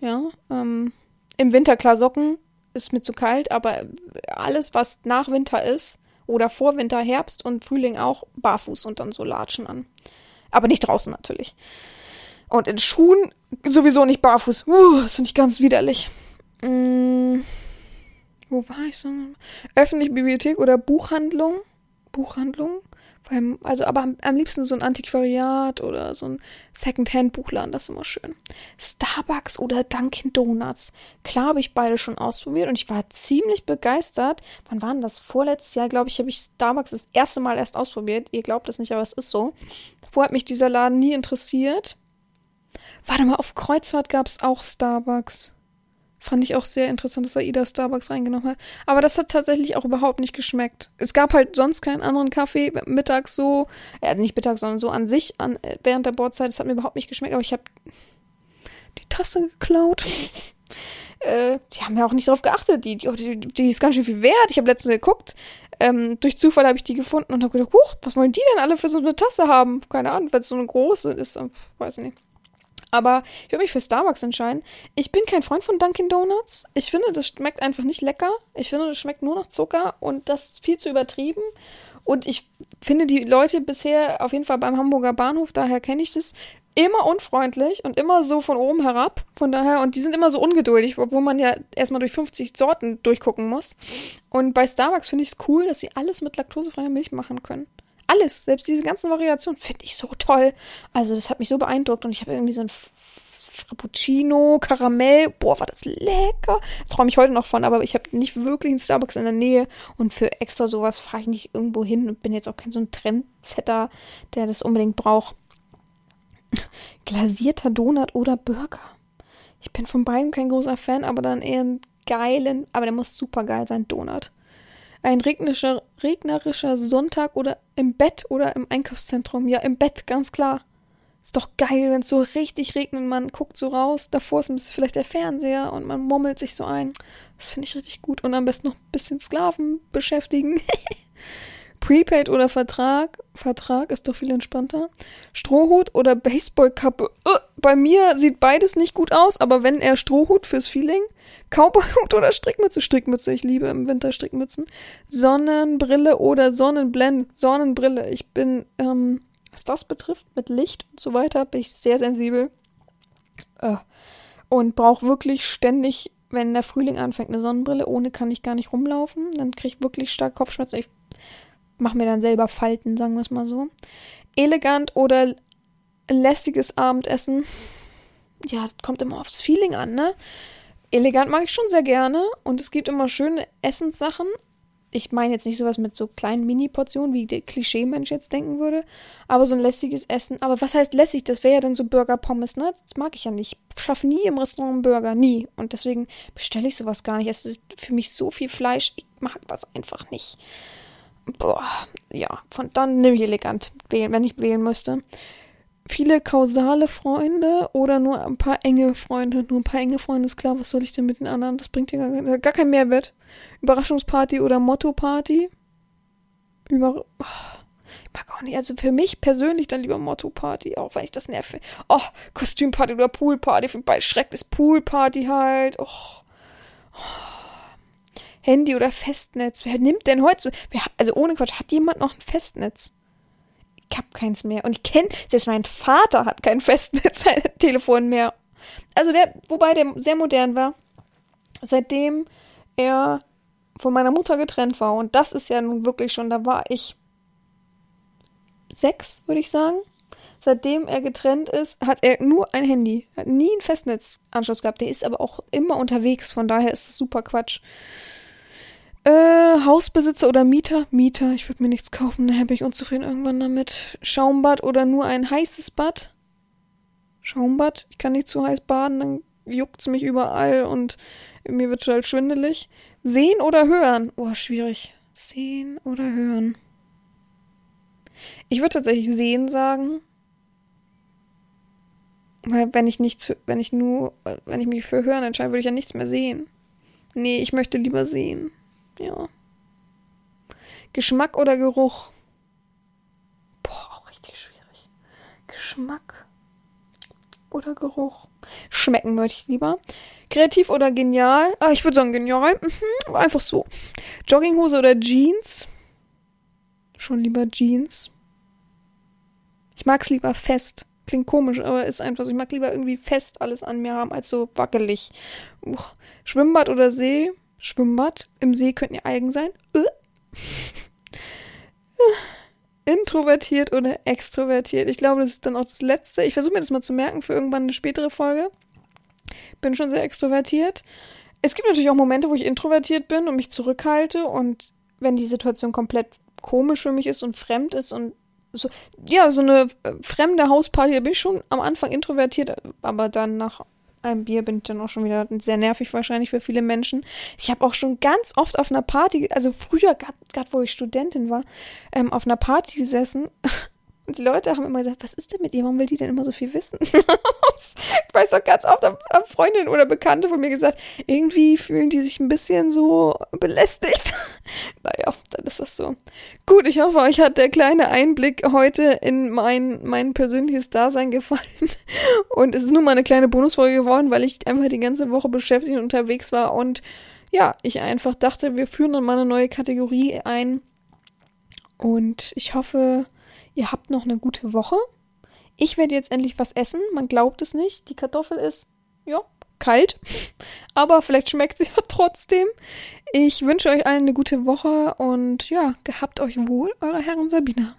Ja, ähm, im Winter klar Socken, ist mir zu kalt, aber alles, was nach Winter ist, oder vor Winter, Herbst und Frühling auch barfuß und dann so Latschen an. Aber nicht draußen natürlich. Und in Schuhen sowieso nicht barfuß. Uh, das finde ich ganz widerlich. Hm, wo war ich so? Öffentliche Bibliothek oder Buchhandlung? Buchhandlung? Beim, also aber am, am, liebsten so ein Antiquariat oder so ein Secondhand-Buchladen, das ist immer schön. Starbucks oder Dunkin' Donuts. Klar habe ich beide schon ausprobiert und ich war ziemlich begeistert. Wann war denn das? Vorletztes Jahr, glaube ich, habe ich Starbucks das erste Mal erst ausprobiert. Ihr glaubt es nicht, aber es ist so. Vorher hat mich dieser Laden nie interessiert. Warte mal, auf Kreuzfahrt gab es auch Starbucks. Fand ich auch sehr interessant, dass AIDA Starbucks reingenommen hat. Aber das hat tatsächlich auch überhaupt nicht geschmeckt. Es gab halt sonst keinen anderen Kaffee mittags so, äh, nicht mittags, sondern so an sich an, äh, während der Bordzeit. Das hat mir überhaupt nicht geschmeckt, aber ich habe die Tasse geklaut. <laughs> äh, die haben ja auch nicht darauf geachtet. Die, die, die ist ganz schön viel wert. Ich habe letztens geguckt. Ähm, durch Zufall habe ich die gefunden und habe gedacht, huch, was wollen die denn alle für so eine Tasse haben? Keine Ahnung, wenn es so eine große ist, äh, weiß ich nicht. Aber ich würde mich für Starbucks entscheiden. Ich bin kein Freund von Dunkin' Donuts. Ich finde, das schmeckt einfach nicht lecker. Ich finde, das schmeckt nur nach Zucker und das ist viel zu übertrieben. Und ich finde die Leute bisher, auf jeden Fall beim Hamburger Bahnhof, daher kenne ich das, immer unfreundlich und immer so von oben herab. Von daher, und die sind immer so ungeduldig, obwohl man ja erstmal durch 50 Sorten durchgucken muss. Und bei Starbucks finde ich es cool, dass sie alles mit laktosefreier Milch machen können alles, selbst diese ganzen Variationen, finde ich so toll. Also, das hat mich so beeindruckt und ich habe irgendwie so ein Frappuccino, Karamell. Boah, war das lecker. Träume ich heute noch von, aber ich habe nicht wirklich einen Starbucks in der Nähe und für extra sowas fahre ich nicht irgendwo hin und bin jetzt auch kein so ein Trendsetter, der das unbedingt braucht. Glasierter Donut oder Burger. Ich bin von beiden kein großer Fan, aber dann eher einen geilen, aber der muss super geil sein, Donut. Ein regnerischer, regnerischer Sonntag oder im Bett oder im Einkaufszentrum. Ja, im Bett, ganz klar. Ist doch geil, wenn es so richtig regnet, man guckt so raus, davor ist vielleicht der Fernseher und man mummelt sich so ein. Das finde ich richtig gut. Und am besten noch ein bisschen Sklaven beschäftigen. <laughs> Prepaid oder Vertrag? Vertrag ist doch viel entspannter. Strohhut oder Baseballkappe? Uh, bei mir sieht beides nicht gut aus, aber wenn eher Strohhut fürs Feeling. Cowboyhut oder Strickmütze? Strickmütze, ich liebe im Winter Strickmützen. Sonnenbrille oder Sonnenblend? Sonnenbrille. Ich bin, ähm, was das betrifft, mit Licht und so weiter, bin ich sehr sensibel. Äh, und brauche wirklich ständig, wenn der Frühling anfängt, eine Sonnenbrille. Ohne kann ich gar nicht rumlaufen. Dann kriege ich wirklich stark Kopfschmerzen. Ich mache mir dann selber Falten, sagen wir es mal so. Elegant oder lästiges Abendessen. Ja, kommt immer aufs Feeling an, ne? Elegant mag ich schon sehr gerne und es gibt immer schöne Essenssachen, ich meine jetzt nicht sowas mit so kleinen Mini-Portionen, wie der Klischee-Mensch jetzt denken würde, aber so ein lässiges Essen. Aber was heißt lässig? Das wäre ja dann so Burger-Pommes, ne? Das mag ich ja nicht. Ich schaffe nie im Restaurant einen Burger, nie. Und deswegen bestelle ich sowas gar nicht. Es ist für mich so viel Fleisch, ich mag das einfach nicht. Boah, ja, von dann nehme ich elegant, wenn ich wählen müsste. Viele kausale Freunde oder nur ein paar enge Freunde. Nur ein paar enge Freunde ist klar, was soll ich denn mit den anderen? Das bringt dir gar, gar keinen Mehrwert. Überraschungsparty oder Motto-Party. Über. Oh, ich mag auch nicht. Also für mich persönlich dann lieber Motto-Party, auch wenn ich das nerve. Oh, Kostümparty oder Poolparty. Für bei Schreck ist Poolparty halt. Oh. oh. Handy oder Festnetz. Wer nimmt denn heute so. Wer, also ohne Quatsch, hat jemand noch ein Festnetz? Ich hab keins mehr. Und ich kenne, selbst mein Vater hat kein Festnetztelefon <laughs> mehr. Also der, wobei der sehr modern war. Seitdem er von meiner Mutter getrennt war. Und das ist ja nun wirklich schon, da war ich sechs, würde ich sagen. Seitdem er getrennt ist, hat er nur ein Handy. Hat nie einen Festnetzanschluss gehabt. Der ist aber auch immer unterwegs, von daher ist es super Quatsch. Äh, Hausbesitzer oder Mieter? Mieter. Ich würde mir nichts kaufen, daher bin ich unzufrieden irgendwann damit. Schaumbad oder nur ein heißes Bad? Schaumbad. Ich kann nicht zu heiß baden, dann juckt es mich überall und mir wird total schwindelig. Sehen oder hören? Oh, schwierig. Sehen oder hören? Ich würde tatsächlich sehen sagen. Weil wenn ich nicht zu, wenn ich nur, wenn ich mich für hören entscheide, würde ich ja nichts mehr sehen. Nee, ich möchte lieber sehen. Ja. Geschmack oder Geruch? Boah, auch richtig schwierig. Geschmack oder Geruch? Schmecken möchte ich lieber. Kreativ oder genial? Ah, ich würde sagen genial. Mhm, einfach so. Jogginghose oder Jeans? Schon lieber Jeans. Ich mag es lieber fest. Klingt komisch, aber ist einfach so. Ich mag lieber irgendwie fest alles an mir haben, als so wackelig. Uch. Schwimmbad oder See? Schwimmbad. Im See könnten ja Algen sein. Äh. <laughs> Introvertiert oder extrovertiert? Ich glaube, das ist dann auch das Letzte. Ich versuche mir das mal zu merken für irgendwann eine spätere Folge bin schon sehr extrovertiert. Es gibt natürlich auch Momente, wo ich introvertiert bin und mich zurückhalte und wenn die Situation komplett komisch für mich ist und fremd ist und so, ja, so eine äh, fremde Hausparty, da bin ich schon am Anfang introvertiert, aber dann nach einem Bier bin ich dann auch schon wieder sehr nervig wahrscheinlich für viele Menschen. Ich habe auch schon ganz oft auf einer Party, also früher, gerade wo ich Studentin war, ähm, auf einer Party gesessen <laughs> Und die Leute haben immer gesagt, was ist denn mit ihr? Warum will die denn immer so viel wissen? <laughs> ich weiß auch ganz oft, haben Freundinnen oder Bekannte von mir gesagt, irgendwie fühlen die sich ein bisschen so belästigt. <laughs> naja, dann ist das so. Gut, ich hoffe, euch hat der kleine Einblick heute in mein, mein persönliches Dasein gefallen. <laughs> Und es ist nur mal eine kleine Bonusfolge geworden, weil ich einfach die ganze Woche beschäftigt und unterwegs war und ja, ich einfach dachte, wir führen dann mal eine neue Kategorie ein. Und ich hoffe, Ihr habt noch eine gute Woche. Ich werde jetzt endlich was essen. Man glaubt es nicht. Die Kartoffel ist, ja, kalt. <laughs> Aber vielleicht schmeckt sie <laughs> ja trotzdem. Ich wünsche euch allen eine gute Woche und ja, gehabt euch wohl, eure Herren Sabina.